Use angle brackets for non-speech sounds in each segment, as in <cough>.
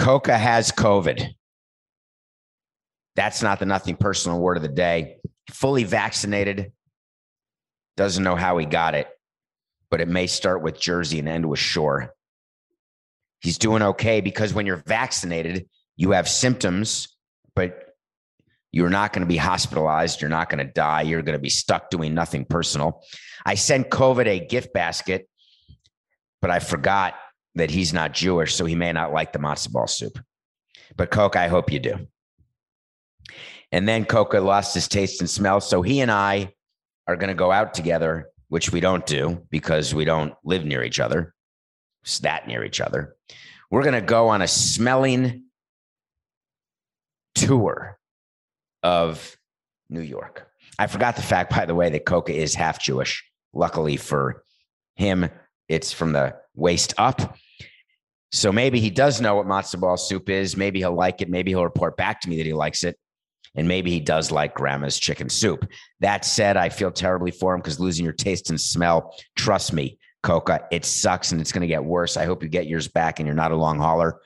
Coca has COVID. That's not the nothing personal word of the day. Fully vaccinated. Doesn't know how he got it, but it may start with Jersey and end with Shore. He's doing okay because when you're vaccinated, you have symptoms, but you're not going to be hospitalized. You're not going to die. You're going to be stuck doing nothing personal. I sent COVID a gift basket, but I forgot that he's not Jewish, so he may not like the matzo ball soup. But Coke, I hope you do. And then Coca lost his taste and smell. So he and I are going to go out together, which we don't do because we don't live near each other, it's that near each other. We're going to go on a smelling tour of New York. I forgot the fact, by the way, that Coca is half Jewish. Luckily for him, it's from the waist up. So maybe he does know what matzo ball soup is. Maybe he'll like it. Maybe he'll report back to me that he likes it. And maybe he does like grandma's chicken soup. That said, I feel terribly for him because losing your taste and smell, trust me, Coca, it sucks and it's going to get worse. I hope you get yours back and you're not a long hauler.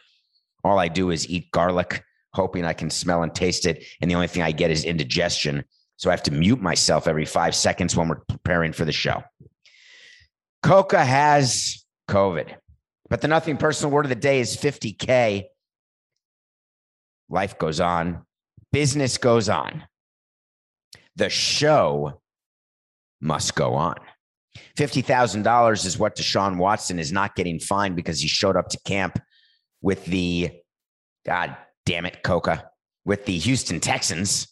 All I do is eat garlic hoping I can smell and taste it. And the only thing I get is indigestion. So I have to mute myself every five seconds when we're preparing for the show. Coca has COVID, but the nothing personal word of the day is 50K. Life goes on, business goes on. The show must go on. $50,000 is what Deshaun Watson is not getting fined because he showed up to camp with the God damn it, Coca, with the Houston Texans.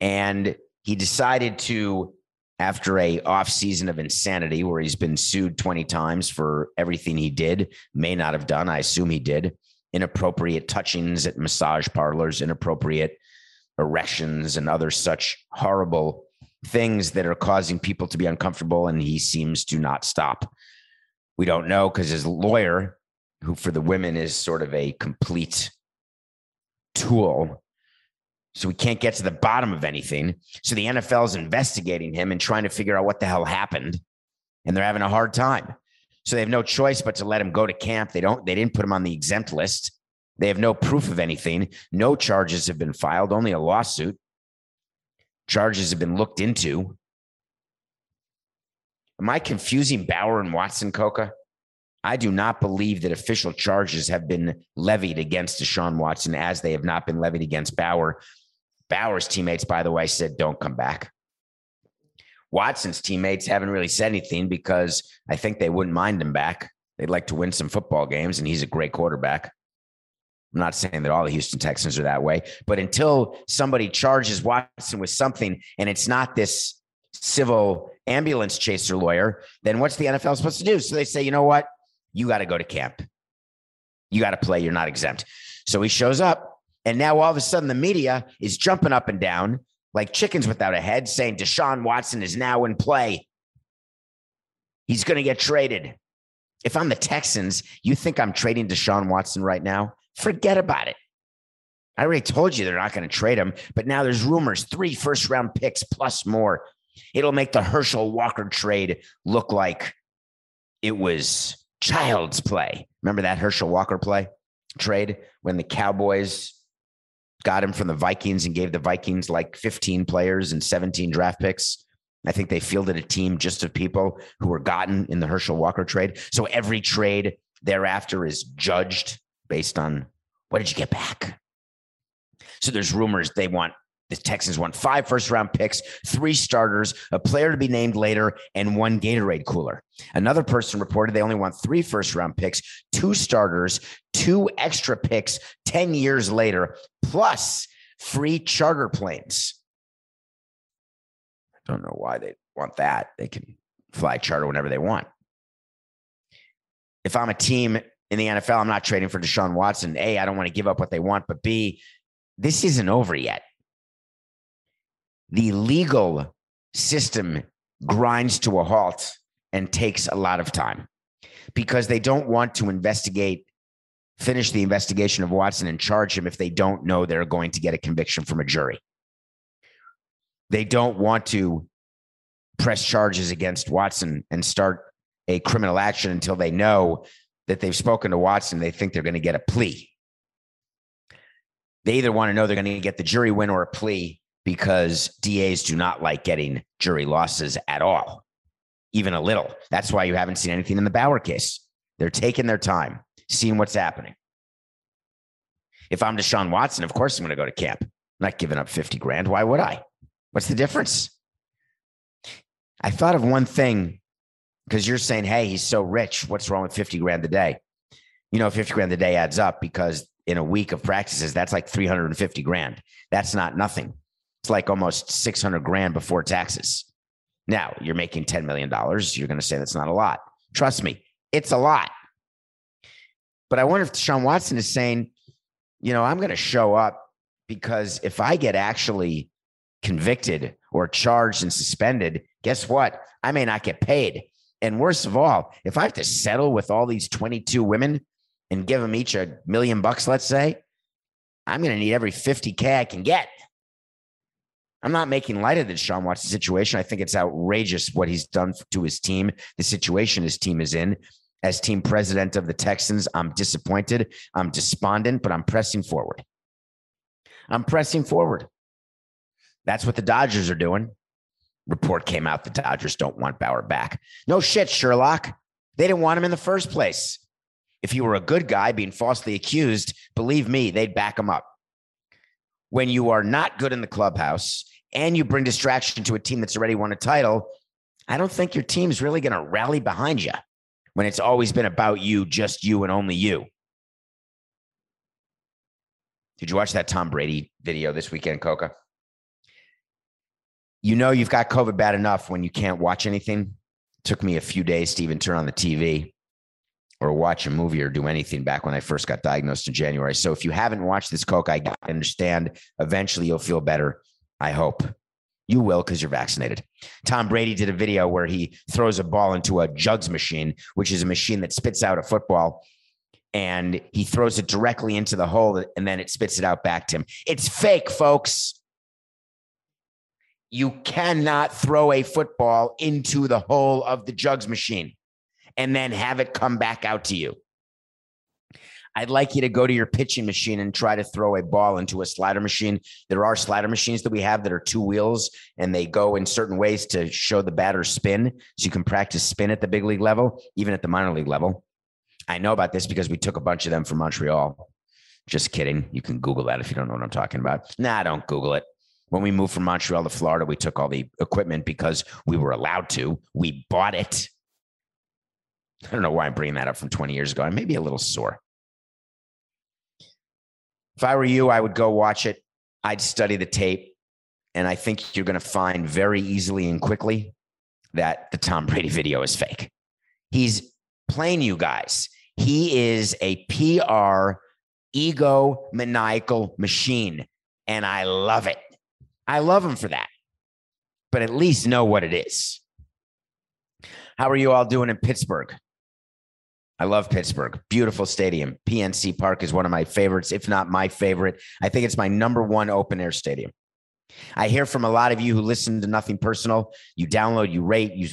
And he decided to, after a off season of insanity where he's been sued 20 times for everything he did, may not have done, I assume he did, inappropriate touchings at massage parlors, inappropriate erections, and other such horrible things that are causing people to be uncomfortable. And he seems to not stop. We don't know because his lawyer, who for the women is sort of a complete tool. So we can't get to the bottom of anything. So the NFL is investigating him and trying to figure out what the hell happened. And they're having a hard time. So they have no choice but to let him go to camp. They don't, they didn't put him on the exempt list. They have no proof of anything. No charges have been filed, only a lawsuit. Charges have been looked into. Am I confusing Bauer and Watson, Coca? I do not believe that official charges have been levied against Deshaun Watson as they have not been levied against Bauer. Bauer's teammates, by the way, said, don't come back. Watson's teammates haven't really said anything because I think they wouldn't mind him back. They'd like to win some football games, and he's a great quarterback. I'm not saying that all the Houston Texans are that way, but until somebody charges Watson with something and it's not this civil ambulance chaser lawyer, then what's the NFL supposed to do? So they say, you know what? you got to go to camp. You got to play. You're not exempt. So he shows up. And now all of a sudden the media is jumping up and down like chickens without a head, saying Deshaun Watson is now in play. He's going to get traded. If I'm the Texans, you think I'm trading Deshaun Watson right now? Forget about it. I already told you they're not going to trade him, but now there's rumors three first round picks plus more. It'll make the Herschel Walker trade look like it was child's play. Remember that Herschel Walker play trade when the Cowboys got him from the Vikings and gave the Vikings like 15 players and 17 draft picks. I think they fielded a team just of people who were gotten in the Herschel Walker trade. So every trade thereafter is judged based on what did you get back? So there's rumors they want the Texans want five first round picks, three starters, a player to be named later, and one Gatorade cooler. Another person reported they only want three first round picks, two starters, two extra picks 10 years later, plus free charter planes. I don't know why they want that. They can fly charter whenever they want. If I'm a team in the NFL, I'm not trading for Deshaun Watson. A, I don't want to give up what they want, but B, this isn't over yet the legal system grinds to a halt and takes a lot of time because they don't want to investigate, finish the investigation of Watson and charge him if they don't know they're going to get a conviction from a jury. They don't want to press charges against Watson and start a criminal action until they know that they've spoken to Watson. They think they're going to get a plea They either want to know they're going to get the jury win or a plea because DAs do not like getting jury losses at all, even a little. That's why you haven't seen anything in the Bauer case. They're taking their time, seeing what's happening. If I'm Deshaun Watson, of course I'm going to go to camp. I'm not giving up 50 grand. Why would I? What's the difference? I thought of one thing because you're saying, hey, he's so rich. What's wrong with 50 grand a day? You know, 50 grand a day adds up because in a week of practices, that's like 350 grand. That's not nothing. It's like almost 600 grand before taxes. Now you're making $10 million. You're going to say that's not a lot. Trust me, it's a lot. But I wonder if Sean Watson is saying, you know, I'm going to show up because if I get actually convicted or charged and suspended, guess what? I may not get paid. And worst of all, if I have to settle with all these 22 women and give them each a million bucks, let's say, I'm going to need every 50K I can get. I'm not making light of the Sean Watson situation. I think it's outrageous what he's done to his team, the situation his team is in. As team president of the Texans, I'm disappointed. I'm despondent, but I'm pressing forward. I'm pressing forward. That's what the Dodgers are doing. Report came out the Dodgers don't want Bauer back. No shit, Sherlock. They didn't want him in the first place. If you were a good guy being falsely accused, believe me, they'd back him up. When you are not good in the clubhouse and you bring distraction to a team that's already won a title, I don't think your team's really going to rally behind you when it's always been about you, just you, and only you. Did you watch that Tom Brady video this weekend, Coca? You know you've got COVID bad enough when you can't watch anything. It took me a few days to even turn on the TV or watch a movie or do anything back when I first got diagnosed in January. So if you haven't watched this Coke, I understand eventually you'll feel better. I hope you will because you're vaccinated. Tom Brady did a video where he throws a ball into a jugs machine, which is a machine that spits out a football and he throws it directly into the hole and then it spits it out back to him. It's fake, folks. You cannot throw a football into the hole of the jugs machine and then have it come back out to you. I'd like you to go to your pitching machine and try to throw a ball into a slider machine. There are slider machines that we have that are two wheels and they go in certain ways to show the batter spin. So you can practice spin at the big league level, even at the minor league level. I know about this because we took a bunch of them from Montreal. Just kidding. You can Google that if you don't know what I'm talking about. Nah, don't Google it. When we moved from Montreal to Florida, we took all the equipment because we were allowed to. We bought it. I don't know why I'm bringing that up from 20 years ago. I may be a little sore. If I were you, I would go watch it. I'd study the tape. And I think you're going to find very easily and quickly that the Tom Brady video is fake. He's playing you guys. He is a PR ego maniacal machine. And I love it. I love him for that. But at least know what it is. How are you all doing in Pittsburgh? I love Pittsburgh. Beautiful stadium. PNC Park is one of my favorites, if not my favorite. I think it's my number one open air stadium. I hear from a lot of you who listen to Nothing Personal. You download, you rate, you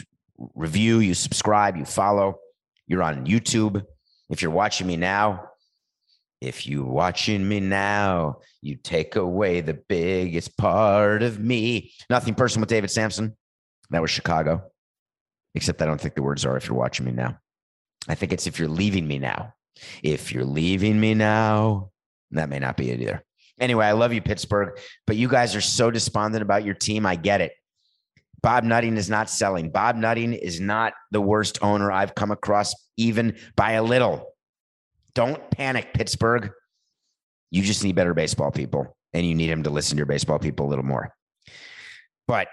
review, you subscribe, you follow. You're on YouTube. If you're watching me now, if you watching me now, you take away the biggest part of me. Nothing personal with David Samson. That was Chicago. Except I don't think the words are if you're watching me now. I think it's if you're leaving me now. If you're leaving me now, that may not be it either. Anyway, I love you, Pittsburgh, but you guys are so despondent about your team. I get it. Bob Nutting is not selling. Bob Nutting is not the worst owner I've come across, even by a little. Don't panic, Pittsburgh. You just need better baseball people, and you need him to listen to your baseball people a little more. But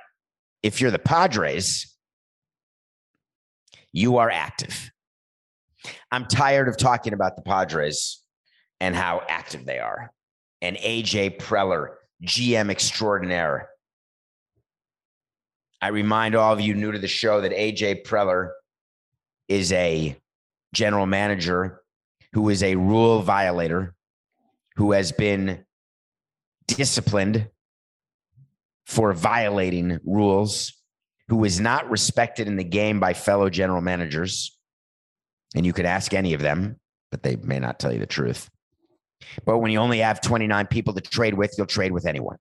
if you're the Padres, you are active. I'm tired of talking about the Padres and how active they are. And AJ Preller, GM extraordinaire, I remind all of you new to the show that AJ Preller is a general manager who is a rule violator who has been disciplined for violating rules, who is not respected in the game by fellow general managers. And you could ask any of them, but they may not tell you the truth. But when you only have 29 people to trade with, you'll trade with anyone.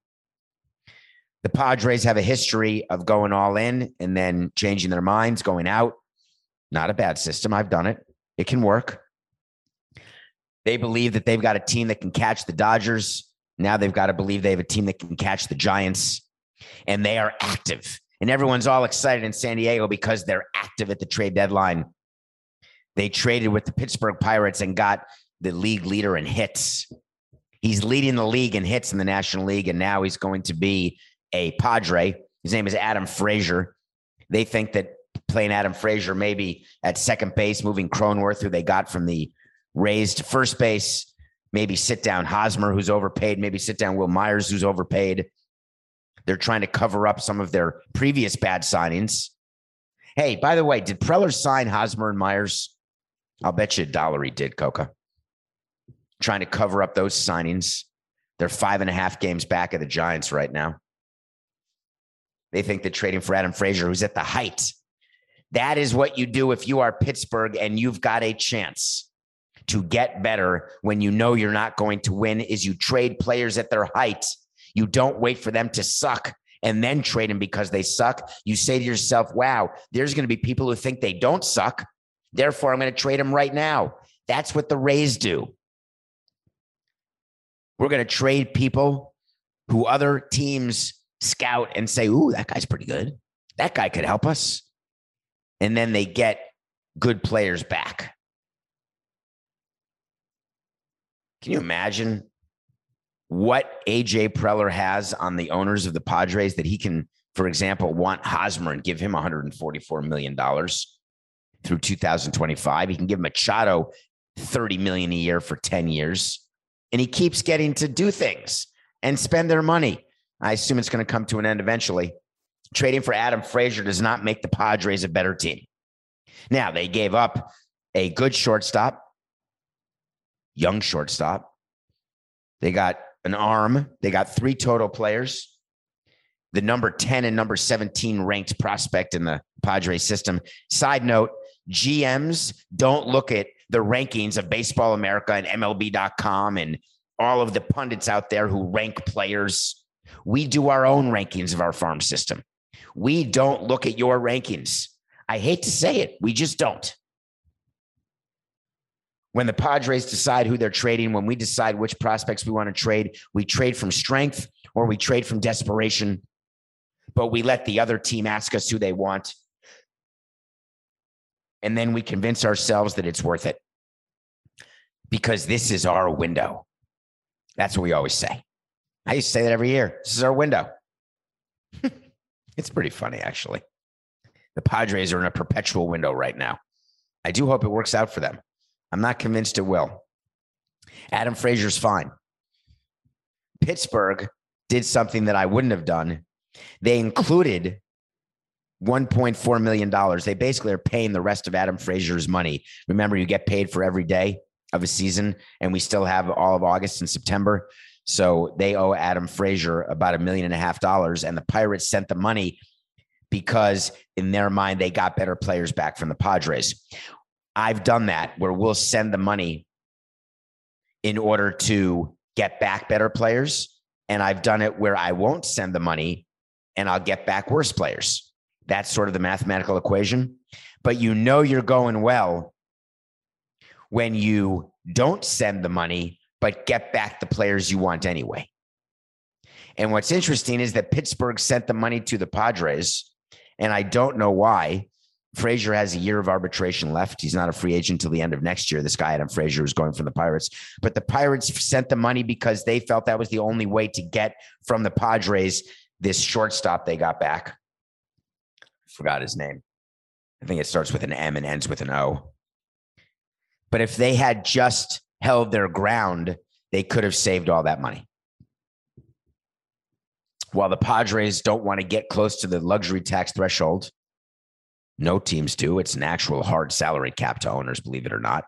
The Padres have a history of going all in and then changing their minds, going out. Not a bad system. I've done it. It can work. They believe that they've got a team that can catch the Dodgers. Now they've got to believe they have a team that can catch the Giants. And they are active. And everyone's all excited in San Diego because they're active at the trade deadline. They traded with the Pittsburgh Pirates and got the league leader in hits. He's leading the league in hits in the National League, and now he's going to be a Padre. His name is Adam Frazier. They think that playing Adam Frazier maybe at second base, moving Cronenworth, who they got from the Rays to first base, maybe sit down Hosmer, who's overpaid, maybe sit down Wil Myers, who's overpaid. They're trying to cover up some of their previous bad signings. Hey, by the way, did Preller sign Hosmer and Myers? I'll bet you a dollar he did, Coca. Trying to cover up those signings. They're five and a half games back of the Giants right now. They think that trading for Adam Frazier, who's at the height, that is what you do if you are Pittsburgh and you've got a chance to get better when you know you're not going to win is you trade players at their height. You don't wait for them to suck and then trade them because they suck. You say to yourself, wow, there's going to be people who think they don't suck. Therefore, I'm going to trade him right now. That's what the Rays do. We're going to trade people who other teams scout and say, Ooh, that guy's pretty good. That guy could help us. And then they get good players back. Can you imagine what AJ Preller has on the owners of the Padres that he can, for example, want Hosmer and give him $144 million through 2025? He can give Machado 30 million a year for 10 years. And he keeps getting to do things and spend their money. I assume it's going to come to an end eventually. Trading for Adam Frazier does not make the Padres a better team. Now, they gave up a good shortstop, young shortstop. They got an arm. They got three total players. The number 10 and number 17 ranked prospect in the Padres system. Side note GMs don't look at the rankings of Baseball America and MLB.com and all of the pundits out there who rank players. We do our own rankings of our farm system. We don't look at your rankings. I hate to say it, we just don't. When the Padres decide who they're trading, when we decide which prospects we want to trade, we trade from strength or we trade from desperation, but we let the other team ask us who they want. And then we convince ourselves that it's worth it because this is our window. That's what we always say. I used to say that every year. This is our window. <laughs> it's pretty funny, actually. The Padres are in a perpetual window right now. I do hope it works out for them. I'm not convinced it will. Adam Frazier's fine. Pittsburgh did something that I wouldn't have done. They included $1.4 million. They basically are paying the rest of Adam Frazier's money. Remember, you get paid for every day of a season, and we still have all of August and September. So they owe Adam Frazier about a million and a half dollars. And the Pirates sent the money because, in their mind, they got better players back from the Padres. I've done that where we'll send the money in order to get back better players. And I've done it where I won't send the money and I'll get back worse players. That's sort of the mathematical equation. But you know you're going well when you don't send the money, but get back the players you want anyway. And what's interesting is that Pittsburgh sent the money to the Padres, and I don't know why. Frazier has a year of arbitration left. He's not a free agent until the end of next year. This guy, Adam Frazier, is going from the Pirates. But the Pirates sent the money because they felt that was the only way to get from the Padres this shortstop they got back. Forgot his name. I think it starts with an M and ends with an O. But if they had just held their ground, they could have saved all that money. While the Padres don't want to get close to the luxury tax threshold, no teams do. It's an actual hard salary cap to owners, believe it or not.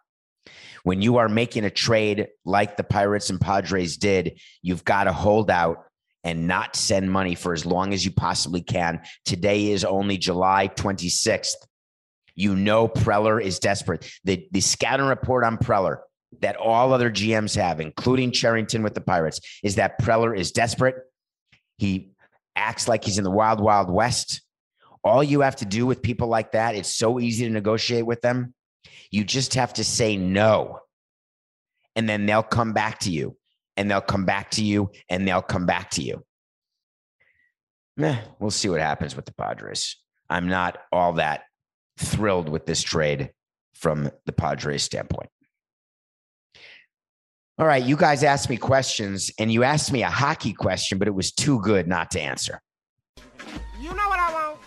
When you are making a trade like the Pirates and Padres did, you've got to hold out and not send money for as long as you possibly can. Today is only July 26th. You know Preller is desperate. The, the scouting report on Preller that all other GMs have, including Cherington with the Pirates, is that Preller is desperate. He acts like he's in the wild, wild west. All you have to do with people like that, it's so easy to negotiate with them. You just have to say no. And then they'll come back to you, and they'll come back to you, and they'll come back to you. Meh, we'll see what happens with the Padres. I'm not all that thrilled with this trade from the Padres standpoint. All right, you guys asked me questions and you asked me a hockey question, but it was too good not to answer. You know what I want?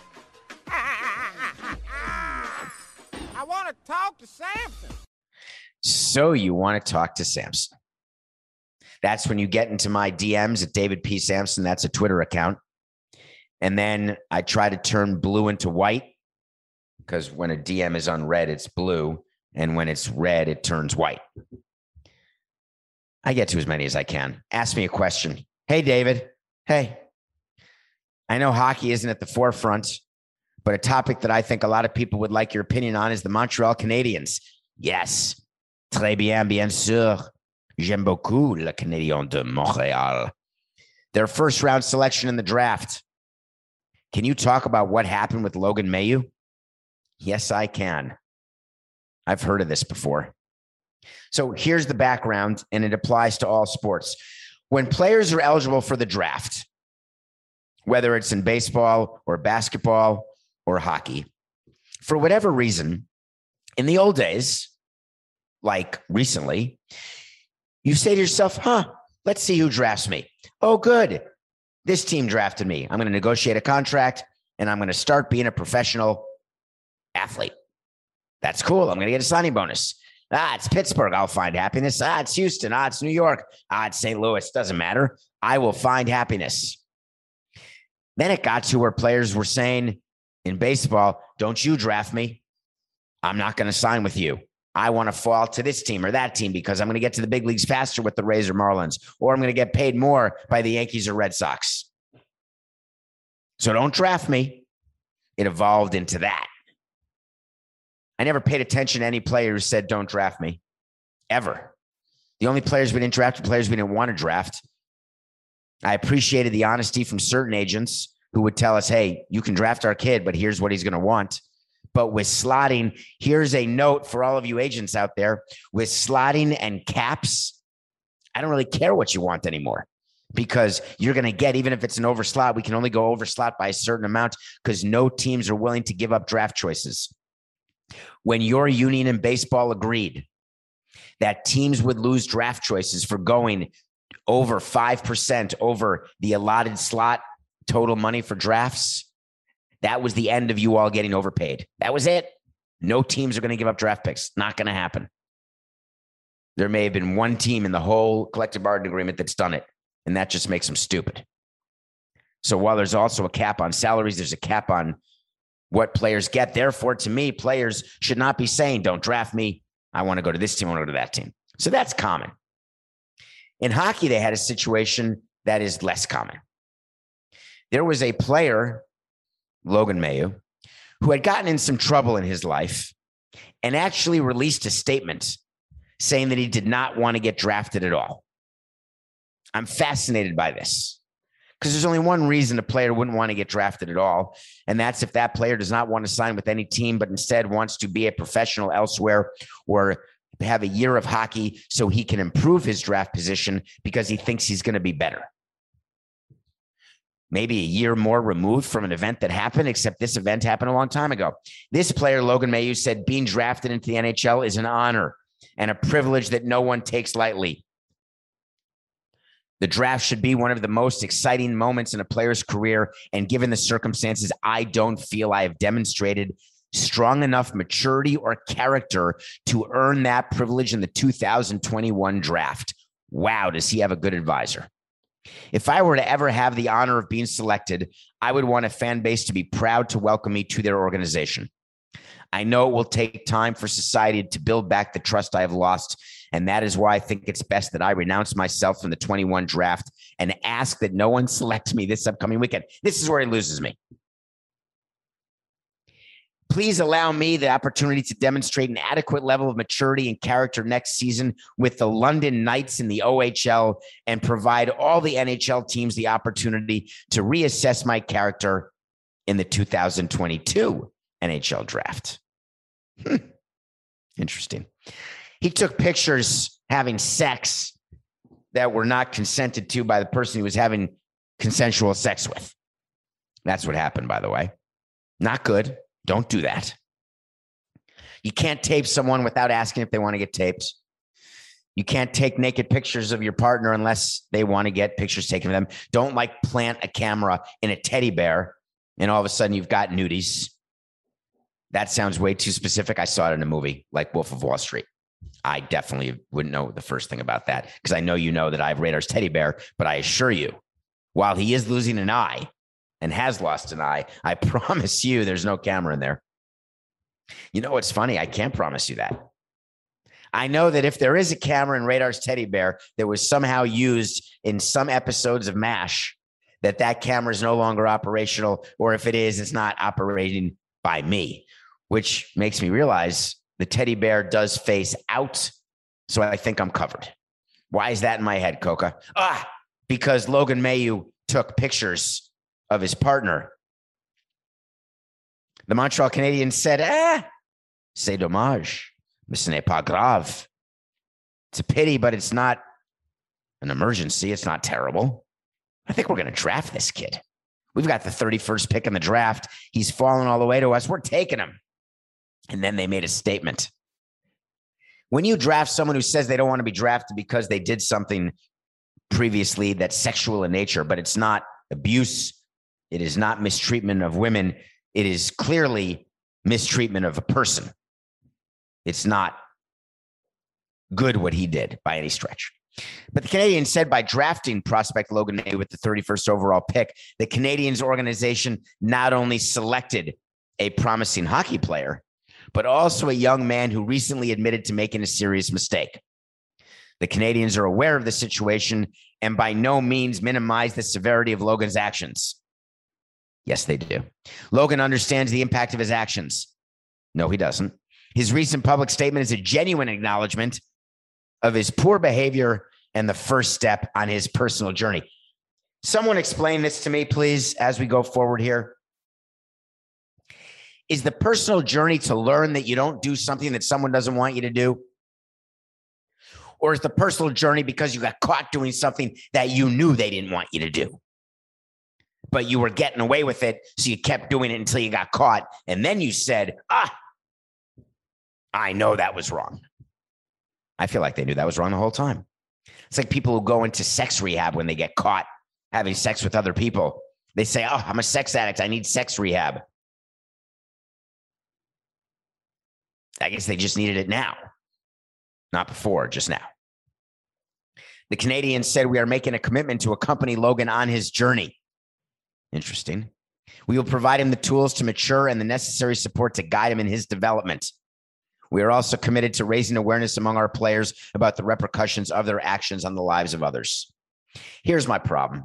<laughs> I want to talk to Samson. So you want to talk to Samson. That's when you get into my DMs at David P. Samson. That's a Twitter account. And then I try to turn blue into white because when a DM is unread, it's blue. And when it's red, it turns white. I get to as many as I can. Ask me a question. Hey, David. Hey, I know hockey isn't at the forefront, but a topic that I think a lot of people would like your opinion on is the Montreal Canadiens. Yes. Très bien, bien sûr. J'aime beaucoup le Canadien de Montréal. Their first round selection in the draft. Can you talk about what happened with Logan Mailloux? Yes, I can. I've heard of this before. So here's the background, and it applies to all sports. When players are eligible for the draft, whether it's in baseball or basketball or hockey, for whatever reason, in the old days, like recently, you say to yourself, huh, let's see who drafts me. Oh, good. This team drafted me. I'm going to negotiate a contract and I'm going to start being a professional athlete. That's cool. I'm going to get a signing bonus. Ah, it's Pittsburgh. I'll find happiness. Ah, it's Houston. Ah, it's New York. Ah, it's St. Louis. Doesn't matter. I will find happiness. Then it got to where players were saying in baseball, don't you draft me. I'm not going to sign with you. I want to fall to this team or that team because I'm going to get to the big leagues faster with the Rays or Marlins, or I'm going to get paid more by the Yankees or Red Sox. So don't draft me. It evolved into that. I never paid attention to any player who said, don't draft me ever. The only players we didn't draft were players we didn't want to draft. I appreciated the honesty from certain agents who would tell us, hey, you can draft our kid, but here's what he's going to want. But with slotting, here's a note for all of you agents out there. With slotting and caps, I don't really care what you want anymore because you're going to get, even if it's an overslot, we can only go overslot by a certain amount because no teams are willing to give up draft choices. When your union and baseball agreed that teams would lose draft choices for going over 5% over the allotted slot total money for drafts, that was the end of you all getting overpaid. That was it. No teams are going to give up draft picks. Not going to happen. There may have been one team in the whole collective bargaining agreement that's done it, and that just makes them stupid. So while there's also a cap on salaries, there's a cap on what players get. Therefore, to me, players should not be saying, don't draft me. I want to go to this team, I want to go to that team. So that's common. In hockey, they had a situation that is less common. There was a player, Logan Mailloux, who had gotten in some trouble in his life and actually released a statement saying that he did not want to get drafted at all. I'm fascinated by this because there's only one reason a player wouldn't want to get drafted at all. And that's if that player does not want to sign with any team, but instead wants to be a professional elsewhere or have a year of hockey so he can improve his draft position because he thinks he's going to be better. Maybe a year more removed from an event that happened, except this event happened a long time ago. This player, Logan Mailloux, said being drafted into the NHL is an honor and a privilege that no one takes lightly. The draft should be one of the most exciting moments in a player's career. And given the circumstances, I don't feel I have demonstrated strong enough maturity or character to earn that privilege in the 2021 draft. Wow, does he have a good advisor? If I were to ever have the honor of being selected, I would want a fan base to be proud to welcome me to their organization. I know it will take time for society to build back the trust I have lost and that is why I think it's best that I renounce myself from the 21 draft and ask that no one <laughs> selects me this upcoming weekend. This is where he loses me. Please allow me the opportunity to demonstrate an adequate level of maturity and character next season with the London Knights in the OHL and provide all the NHL teams the opportunity to reassess my character in the 2022 NHL draft. Hmm. Interesting. He took pictures having sex that were not consented to by the person he was having consensual sex with. That's what happened, by the way. Not good. Don't do that. You can't tape someone without asking if they want to get taped. You can't take naked pictures of your partner unless they want to get pictures taken of them. Don't like plant a camera in a teddy bear and all of a sudden you've got nudies. That sounds way too specific. I saw it in a movie like Wolf of Wall Street. I definitely wouldn't know the first thing about that because I know you know that I have Radar's teddy bear, but I assure you, while he is losing an eye, and has lost an eye, I <laughs> promise you there's no camera in there. You know what's funny? I can't promise you that. I know that if there is a camera in Radar's teddy bear that was somehow used in some episodes of MASH, that that camera is no longer operational, or if it is, it's not operating by me, which makes me realize the teddy bear does face out. So I think I'm covered. Why is that in my head, Coca? Ah, because Logan Mailloux took pictures of his partner. The Montreal Canadiens said, eh, c'est dommage, mais ce n'est pas grave. It's a pity, but it's not an emergency. It's not terrible. I think we're going to draft this kid. We've got the 31st pick in the draft. He's fallen all the way to us. We're taking him. And then they made a statement. When you draft someone who says they don't want to be drafted because they did something previously that's sexual in nature, but it's not abuse, it is not mistreatment of women. It is clearly mistreatment of a person. It's not good what he did by any stretch. But the Canadiens said by drafting prospect Logan May with the 31st overall pick, the Canadiens organization not only selected a promising hockey player, but also a young man who recently admitted to making a serious mistake. The Canadiens are aware of the situation and by no means minimize the severity of Logan's actions. Yes, they do. Logan understands the impact of his actions. No, he doesn't. His recent public statement is a genuine acknowledgement of his poor behavior and the first step on his personal journey. Someone explain this to me, please, as we go forward here. Is the personal journey to learn that you don't do something that someone doesn't want you to do? Or is the personal journey because you got caught doing something that you knew they didn't want you to do? But you were getting away with it. So you kept doing it until you got caught. And then you said, ah, I know that was wrong. I feel like they knew that was wrong the whole time. It's like people who go into sex rehab when they get caught having sex with other people. They say, Oh, I'm a sex addict. I need sex rehab. I guess they just needed it now, not before, just now. The Canadiens said, We are making a commitment to accompany Logan on his journey. Interesting. We will provide him the tools to mature and the necessary support to guide him in his development. We are also committed to raising awareness among our players about the repercussions of their actions on the lives of others. Here's my problem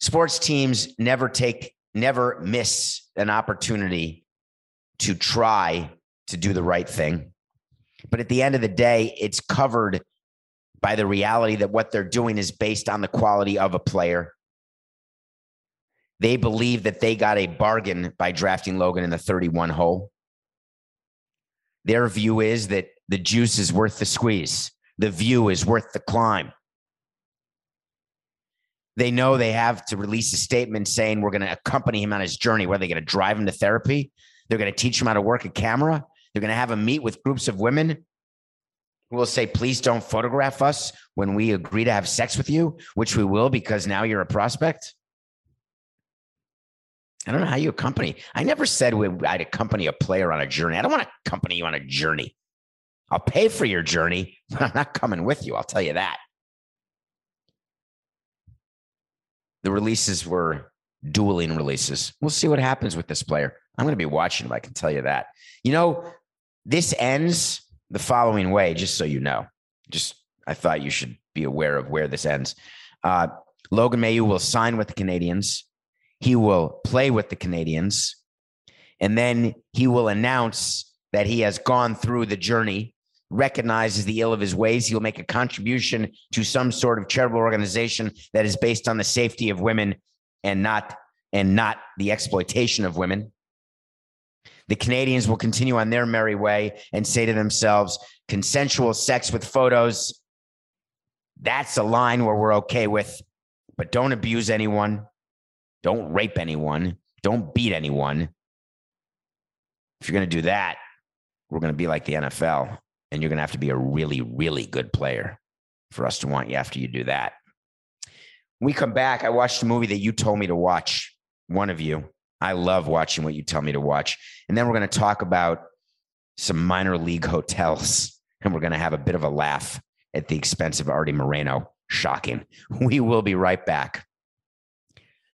sports teams never take, never miss an opportunity to try to do the right thing. But at the end of the day, it's covered by the reality that what they're doing is based on the quality of a player they believe that they got a bargain by drafting Logan in the 31 hole. Their view is that the juice is worth the squeeze, the view is worth the climb. They know they have to release a statement saying we're going to accompany him on his journey. Where they're going to drive him to therapy, they're going to teach him how to work a camera, they're going to have him meet with groups of women who will say, please don't photograph us when we agree to have sex with you, which we will because now you're a prospect. I don't know how you accompany. I never said I'd accompany a player on a journey. I don't want to accompany you on a journey. I'll pay for your journey, <laughs> but I'm not coming with you. I'll tell you that. The releases were dueling releases. We'll see what happens with this player. I'm going to be watching him. I can tell you that. You know, this ends the following way, just so you know. Just, I thought you should be aware of where this ends. Uh, Logan Mailloux will sign with the Canadiens he will play with the Canadiens, And then he will announce that he has gone through the journey, recognizes the ill of his ways. He'll make a contribution to some sort of charitable organization that is based on the safety of women and not and not the exploitation of women. The Canadiens will continue on their merry way and say to themselves, consensual sex with photos, that's a line where we're okay with, but don't abuse anyone, don't rape anyone, don't beat anyone. If you're going to do that, we're going to be like the NFL, and you're going to have to be a really, really good player for us to want you after you do that. When we come back, I watched a movie that you told me to watch, one of you. I love watching what you tell me to watch. And then we're going to talk about some minor league hotels, and we're going to have a bit of a laugh at the expense of Arte Moreno. Shocking. <laughs> We will be right back.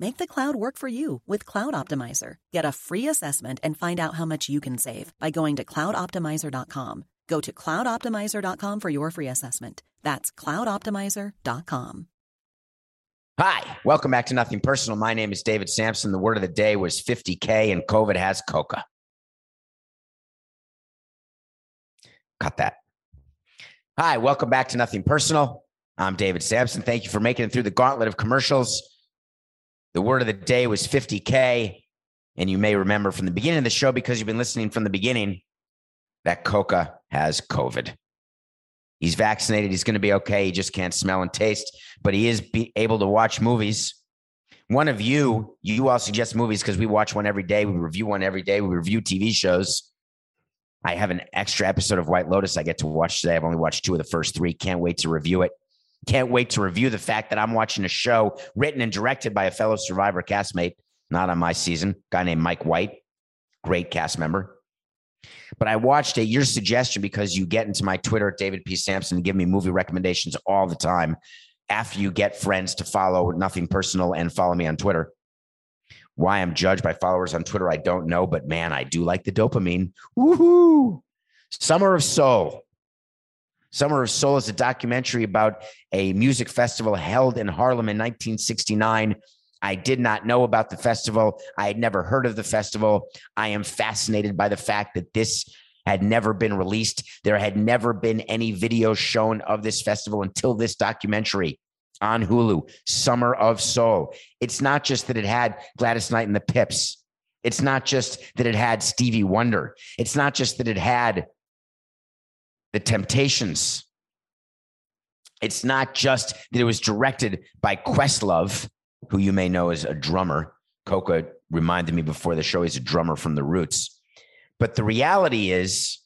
Make the cloud work for you with Cloud Optimizer. Get a free assessment and find out how much you can save by going to cloudoptimizer.com. Go to cloudoptimizer.com for your free assessment. That's cloudoptimizer.com. Hi, welcome back to Nothing Personal. My name is David Samson. The word of the day was 50K and COVID has coca. Cut that. Hi, welcome back to Nothing Personal. I'm David Samson. Thank you for making it through the gauntlet of commercials. The word of the day was 50K. And you may remember from the beginning of the show, because you've been listening from the beginning, that Coca has COVID. He's vaccinated. He's going to be okay. He just can't smell and taste, but he is able to watch movies. One of you, you all suggest movies because we watch one every day. We review one every day. We review TV shows. I have an extra episode of White Lotus I get to watch today. I've only watched two of the first three. Can't wait to review it. Can't wait to review the fact that I'm watching a show written and directed by a fellow Survivor castmate, not on my season, guy named Mike White, great cast member. But I watched at your suggestion because you get into my Twitter at David P. Samson and give me movie recommendations all the time after you get friends to follow nothing personal and follow me on Twitter. Why I'm judged by followers on Twitter, I don't know, but man, I do like the dopamine. Woohoo! Summer of Soul. Summer of Soul is a documentary about a music festival held in Harlem in 1969 I did not know about the festival. I had never heard of the festival. I am fascinated by the fact that this had never been released. There had never been any video shown of this festival until this documentary on Hulu, Summer of Soul. It's not just that it had Gladys Knight and the Pips. It's not just that it had Stevie Wonder. It's not just that it had the Temptations. It's not just that it was directed by Questlove who you may know as a drummer. Coca reminded me before the show he's a drummer from the Roots. But the reality is,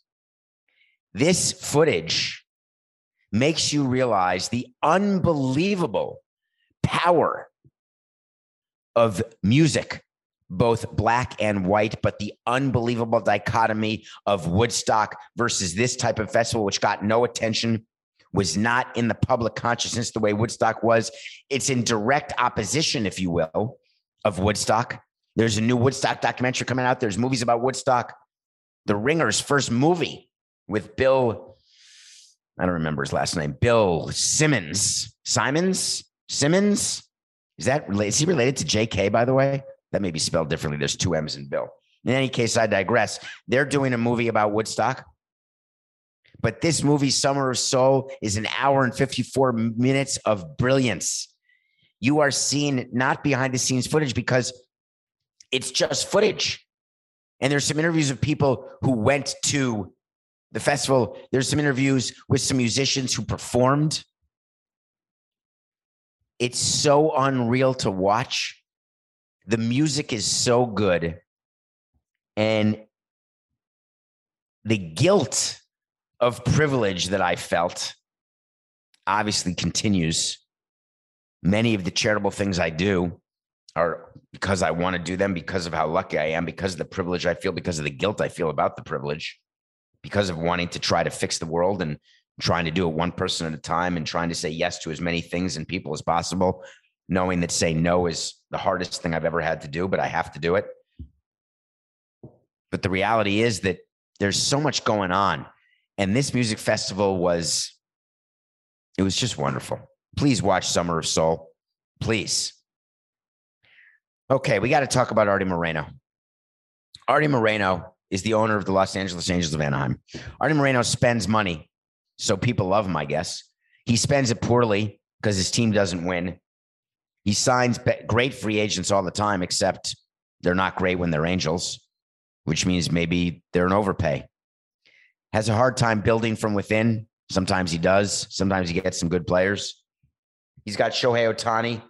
this footage makes you realize the unbelievable power of music, both black and white, but the unbelievable dichotomy of Woodstock versus this type of festival, which got no attention was not in the public consciousness the way Woodstock was. It's in direct opposition, if you will, of Woodstock. There's a new Woodstock documentary coming out. There's movies about Woodstock. The Ringer's first movie with Bill, I don't remember his last name, Bill Simmons. Simons? Simmons? Is that is he related to JK, by the way? That may be spelled differently. There's two M's in Bill. In any case, I digress. They're doing a movie about Woodstock. But this movie, Summer of Soul, is an hour and 54 minutes of brilliance. You are seeing not behind the scenes footage because it's just footage. And there's some interviews of people who went to the festival. There's some interviews with some musicians who performed. It's so unreal to watch. The music is so good and the guilt of privilege that I felt obviously continues. Many of the charitable things I do are because I want to do them, because of how lucky I am, because of the privilege I feel, because of the guilt I feel about the privilege, because of wanting to try to fix the world and trying to do it one person at a time and trying to say yes to as many things and people as possible, knowing that saying no is the hardest thing I've ever had to do, but I have to do it. But the reality is that there's so much going on. And this music festival was, it was just wonderful. Please watch Summer of Soul. Please. Okay, we got to talk about Arte Moreno. Arte Moreno is the owner of the Los Angeles Angels of Anaheim. Arte Moreno spends money, so people love him, I guess. He spends it poorly because his team doesn't win. He signs great free agents all the time, except they're not great when they're Angels, which means maybe they're an overpay. Has a hard time building from within. Sometimes he does. Sometimes he gets some good players. He's got Shohei Ohtani,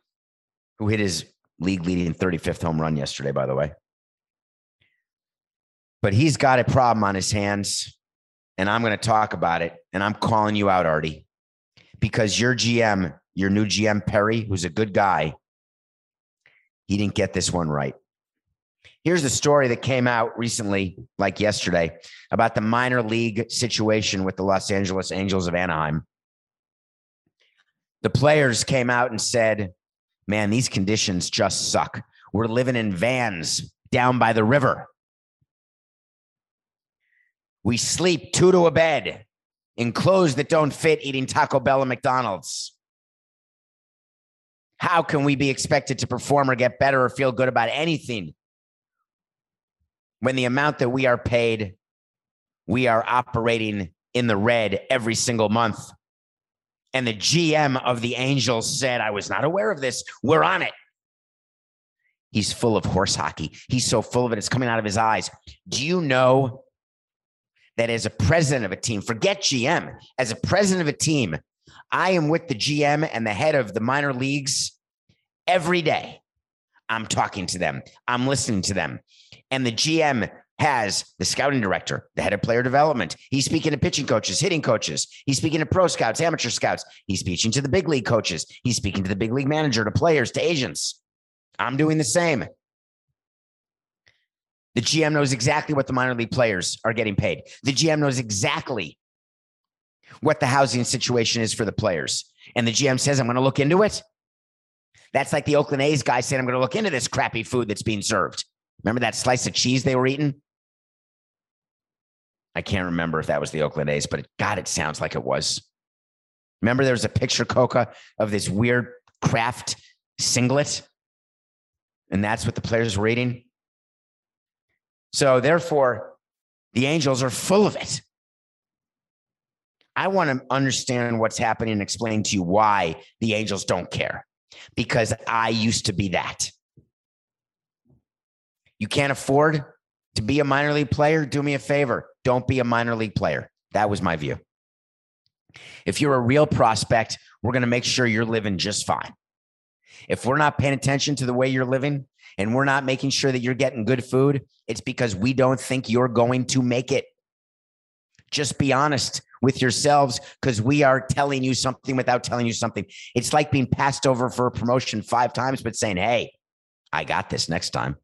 who hit his league leading 35th home run yesterday, by the way. But he's got a problem on his hands, and I'm going to talk about it. And I'm calling you out, Arte, because your GM your new GM Perry, who's a good guy, he didn't get this one right. Here's the story that came out recently, like yesterday, about the minor league situation with the Los Angeles Angels of Anaheim. The players came out and said, Man, these conditions just suck. We're living in vans down by the river. We sleep two to a bed in clothes that don't fit, eating Taco Bell and McDonald's. How can we be expected to perform or get better or feel good about anything when the amount that we are paid, we are operating in the red every single month? And the GM of the Angels said, I was not aware of this. We're on it. He's full of horse hockey. He's so full of it, it's coming out of his eyes. Do you know that as a president of a team, forget GM, as a president of a team, I am with the GM and the head of the minor leagues every day. I'm talking to them, I'm listening to them. And the GM has the scouting director, the head of player development. He's speaking to pitching coaches, hitting coaches. He's speaking to pro scouts, amateur scouts. He's speaking to the big league coaches. He's speaking to the big league manager, to players, to agents. I'm doing the same. The GM knows exactly what the minor league players are getting paid. The GM knows exactly what the housing situation is for the players. And the GM says, I'm going to look into it. That's like the Oakland A's guy saying, I'm going to look into this crappy food that's being served. Remember that slice of cheese they were eating? I can't remember if that was the Oakland A's, but God, it sounds like it was. Remember, there was a picture, Coca, of this weird craft singlet, and that's what the players were eating. So, therefore, the Angels are full of it. I want to understand what's happening and explain to you why the Angels don't care because I used to be that. You can't afford to be a minor league player? Do me a favor. Don't be a minor league player. That was my view. If you're a real prospect, we're going to make sure you're living just fine. If we're not paying attention to the way you're living and we're not making sure that you're getting good food, it's because we don't think you're going to make it. Just be honest with yourselves because we are telling you something without telling you something. It's like being passed over for a promotion five times, but saying, Hey, I got this next time.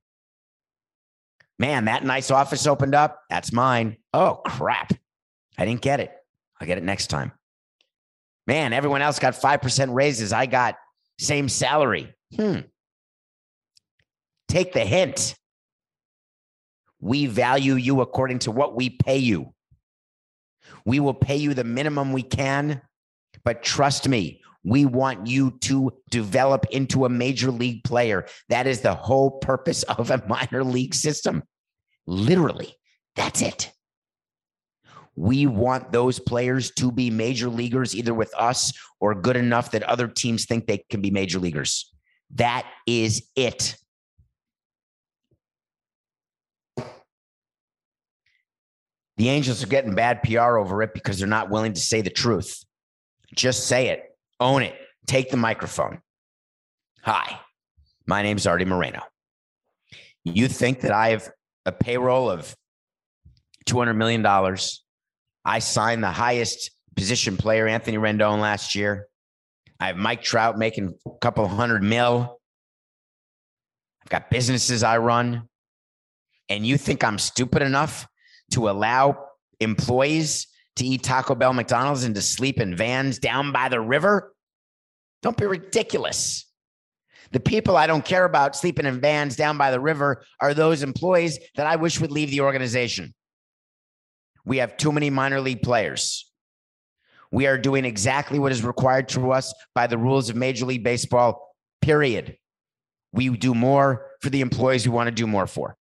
Man, that nice office opened up. That's mine. Oh, crap. I didn't get it. I'll get it next time. Man, everyone else got 5% raises. I got same salary. Hmm. Take the hint. We value you according to what we pay you. We will pay you the minimum we can, but trust me, we want you to develop into a major league player. That is the whole purpose of a minor league system. Literally, that's it. We want those players to be major leaguers, either with us or good enough that other teams think they can be major leaguers. That is it. The Angels are getting bad PR over it because they're not willing to say the truth. Just say it, own it, take the microphone. Hi, my name's Arte Moreno. You think that I have a payroll of $200 million. I signed the highest position player, Anthony Rendon, last year. I have Mike Trout making a couple hundred mil. I've got businesses I run. And you think I'm stupid enough to allow employees to eat Taco Bell, McDonald's, and to sleep in vans down by the river? Don't be ridiculous. The people I don't care about sleeping in vans down by the river are those employees that I wish would leave the organization. We have too many minor league players. We are doing exactly what is required to us by the rules of Major League Baseball, period. We do more for the employees we want to do more for.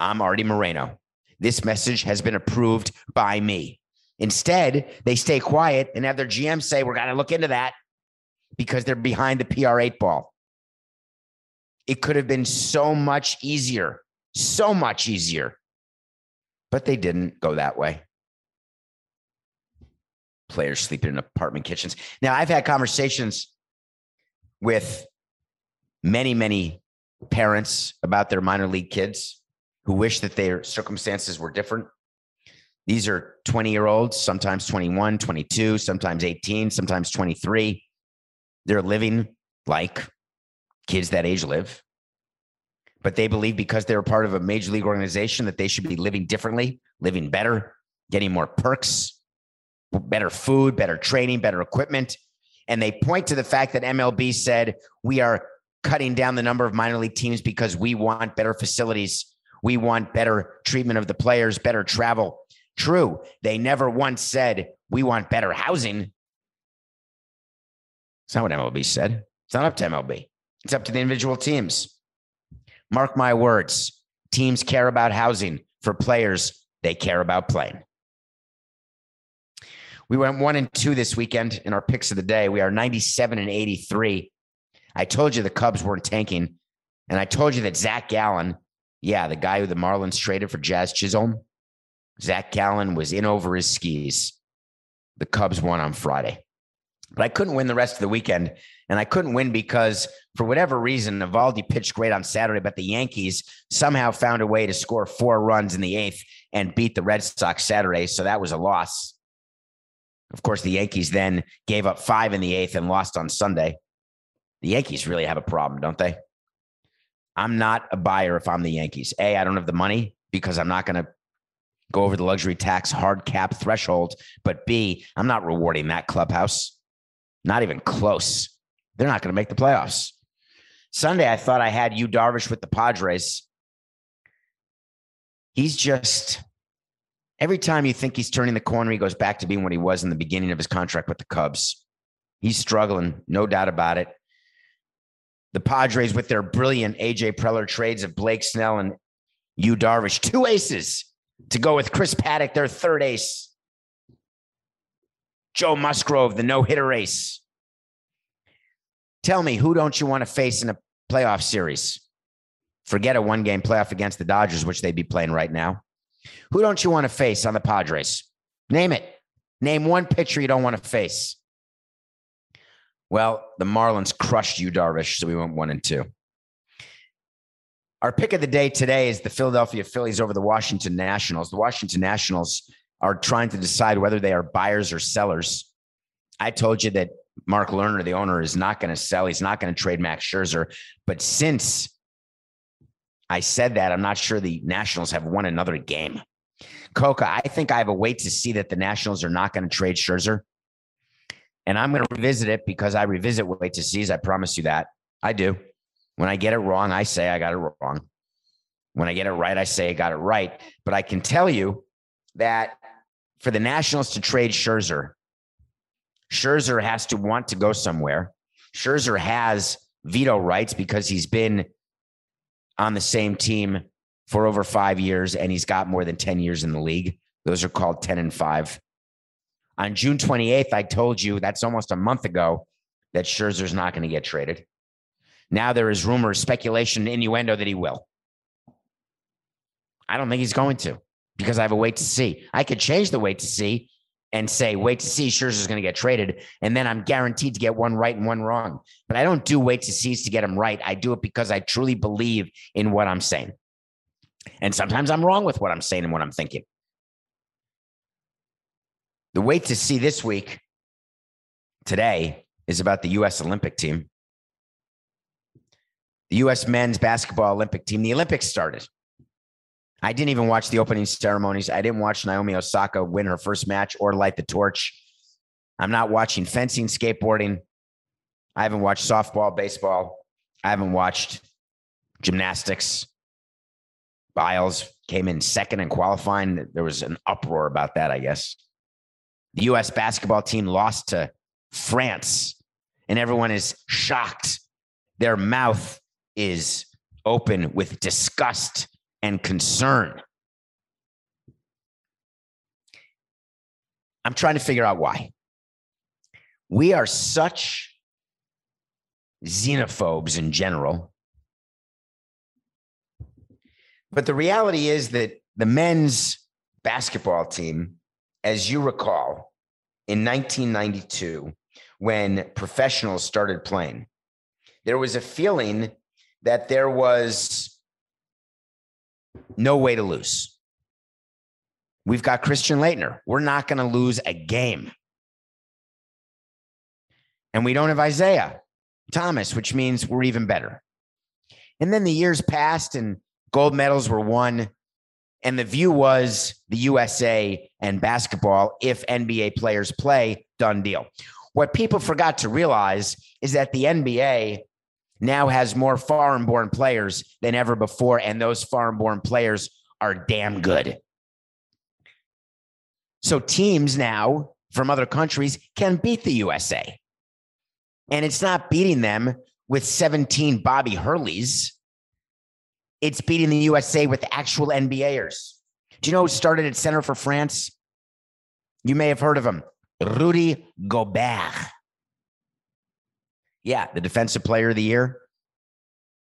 I'm Arte Moreno. This message has been approved by me. Instead, they stay quiet and have their GM say, We're going to look into that because they're behind the PR eight ball. It could have been so much easier, so much easier, but they didn't go that way. Players sleeping in apartment kitchens. Now, I've had conversations with many, many parents about their minor league kids who wish that their circumstances were different. These are 20 year olds, sometimes 21, 22, sometimes 18, sometimes 23. They're living like kids that age live. But they believe because they're part of a major league organization that they should be living differently, living better, getting more perks, better food, better training, better equipment. And they point to the fact that MLB said we are cutting down the number of minor league teams because we want better facilities. We want better treatment of the players, better travel. True. They never once said we want better housing. It's not what MLB said. It's not up to MLB. It's up to the individual teams. Mark my words. Teams care about housing. For players, they care about playing. We went one and two this weekend in our picks of the day. We are 97 and 83. I told you the Cubs weren't tanking. And I told you that Zach Gallen, yeah, the guy who the Marlins traded for Jazz Chisholm, Zach Gallen was in over his skis. The Cubs won on Friday. But I couldn't win the rest of the weekend. And I couldn't win because, for whatever reason, Eovaldi pitched great on Saturday, but the Yankees somehow found a way to score four runs in the eighth and beat the Red Sox Saturday. So that was a loss. Of course, the Yankees then gave up five in the eighth and lost on Sunday. The Yankees really have a problem, don't they? I'm not a buyer if I'm the Yankees. A, I don't have the money because I'm not going to go over the luxury tax hard cap threshold. But B, I'm not rewarding that clubhouse. Not even close. They're not going to make the playoffs. Sunday, I thought I had Yu Darvish with the Padres. He's just every time you think he's turning the corner, he goes back to being what he was in the beginning of his contract with the Cubs. He's struggling, no doubt about it. The Padres, with their brilliant AJ Preller trades of Blake Snell and Yu Darvish, two aces to go with Chris Paddack, their third ace. Joe Musgrove, the no hitter ace. Tell me, who don't you want to face in a playoff series? Forget a one game playoff against the Dodgers, which they'd be playing right now. Who don't you want to face on the Padres? Name it. Name one pitcher you don't want to face. Well, the Marlins crushed you, Darvish, so we went one and two. Our pick of the day today is the Philadelphia Phillies over the Washington Nationals. The Washington Nationals are trying to decide whether they are buyers or sellers. I told you that Mark Lerner, the owner, is not going to sell. He's not going to trade Max Scherzer. But since I said that, I'm not sure the Nationals have won another game. Coca, I think I have a wait to see that the Nationals are not going to trade Scherzer. And I'm going to revisit it because I revisit wait to sees. I promise you that. I do. When I get it wrong, I say I got it wrong. When I get it right, I say I got it right. But I can tell you that for the Nationals to trade Scherzer, Scherzer has to want to go somewhere. Scherzer has veto rights because he's been on the same team for over five years and he's got more than 10 years in the league. Those are called 10 and five. On June 28th, I told you that's almost a month ago that Scherzer's not going to get traded. Now there is rumor, speculation, innuendo that he will. I don't think he's going to because I have a wait to see. I could change the wait to see and say, wait to see Scherzer's going to get traded. And then I'm guaranteed to get one right and one wrong. But I don't do wait to see to get them right. I do it because I truly believe in what I'm saying. And sometimes I'm wrong with what I'm saying and what I'm thinking. The wait to see this week, today, is about the U.S. Olympic team. The U.S. men's basketball Olympic team. The Olympics started. I didn't even watch the opening ceremonies. I didn't watch Naomi Osaka win her first match or light the torch. I'm not watching fencing, skateboarding. I haven't watched softball, baseball. I haven't watched gymnastics. Biles came in second in qualifying. There was an uproar about that, I guess. The U.S. basketball team lost to France, and everyone is shocked. Their mouth is open with disgust and concern. I'm trying to figure out why. We are such xenophobes in general. But the reality is that the men's basketball team, as you recall, in 1992, when professionals started playing, there was a feeling that there was no way to lose. We've got Christian Laettner. We're not going to lose a game. And we don't have Isiah Thomas, which means we're even better. And then the years passed and gold medals were won. And the view was the USA and basketball, if NBA players play, done deal. What people forgot to realize is that the NBA now has more foreign born players than ever before. And those foreign born players are damn good. So teams now from other countries can beat the USA. And it's not beating them with 17 Bobby Hurleys. It's beating the USA with actual NBAers. Do you know who started at center for France? You may have heard of him, Rudy Gobert. Yeah, the defensive player of the year,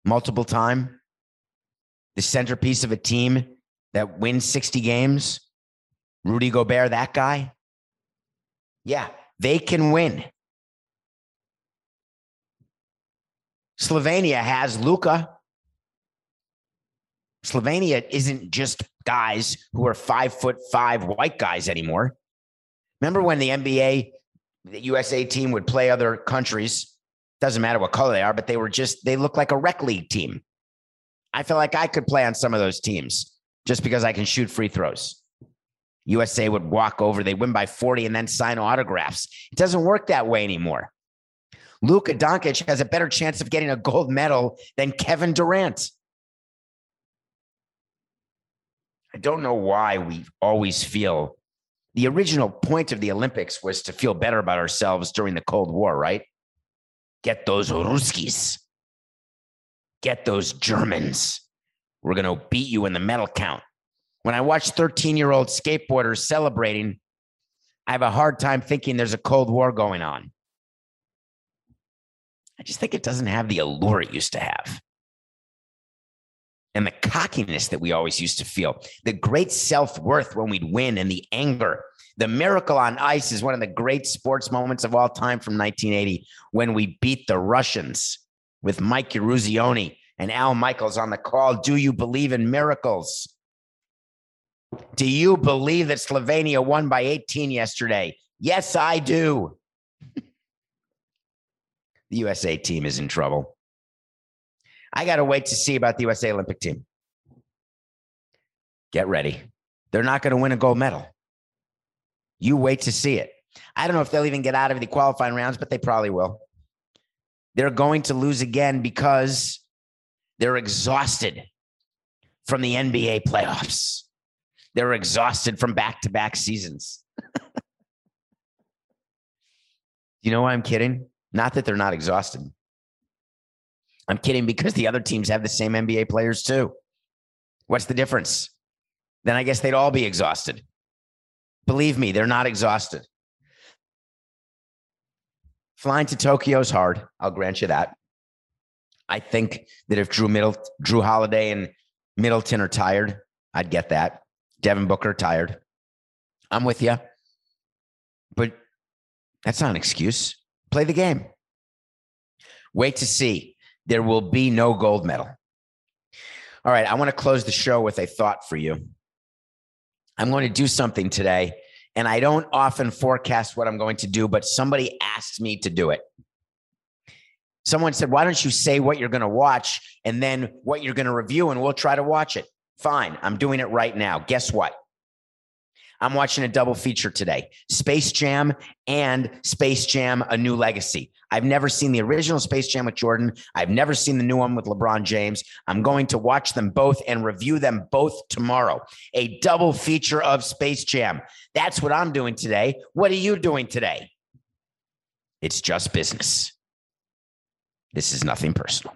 multiple time, the centerpiece of a team that wins 60 games. Rudy Gobert, that guy. Yeah, they can win. Slovenia has Luka. Slovenia isn't just guys who are five foot five white guys anymore. Remember when the NBA, the USA team would play other countries doesn't matter what color they are, but they were just, they look like a rec league team. I feel like I could play on some of those teams just because I can shoot free throws. USA would walk over, they win by 40 and then sign autographs. It doesn't work that way anymore. Luka Doncic has a better chance of getting a gold medal than Kevin Durant. I don't know why we always feel the original point of the Olympics was to feel better about ourselves during the Cold War, right? Get those Ruskies. Get those Germans. We're going to beat you in the medal count. When I watch 13 year old skateboarders celebrating, I have a hard time thinking there's a Cold War going on. I just think it doesn't have the allure it used to have. And the cockiness that we always used to feel, the great self worth when we'd win, and the anger the miracle on ice is one of the great sports moments of all time from 1980 when we beat the Russians with Mike Eruzione and Al Michaels on the call. Do you believe in miracles? Do you believe that Slovenia won by 18 yesterday? Yes, I do. <laughs> the USA team is in trouble. I got to wait to see about the USA Olympic team. Get ready. They're not going to win a gold medal. You wait to see it. I don't know if they'll even get out of the qualifying rounds, but they probably will. They're going to lose again because they're exhausted from the NBA playoffs. They're exhausted from back to back seasons. <laughs> you know why I'm kidding? Not that they're not exhausted. I'm kidding because the other teams have the same NBA players too. What's the difference? Then I guess they'd all be exhausted. Believe me, they're not exhausted. Flying to Tokyo is hard. I'll grant you that. I think that if Jrue Middle, Jrue Holiday and Middleton are tired, I'd get that. Devin Booker tired. I'm with you. But that's not an excuse. Play the game. Wait to see. There will be no gold medal. All right, I want to close the show with a thought for you. I'm going to do something today, and I don't often forecast what I'm going to do, but somebody asked me to do it. Someone said, Why don't you say what you're going to watch and then what you're going to review, and we'll try to watch it? Fine, I'm doing it right now. Guess what? I'm watching a double feature today Space Jam and Space Jam A New Legacy. I've never seen the original Space Jam with Jordan. I've never seen the new one with LeBron James. I'm going to watch them both and review them both tomorrow. A double feature of Space Jam. That's what I'm doing today. What are you doing today? It's just business. This is nothing personal.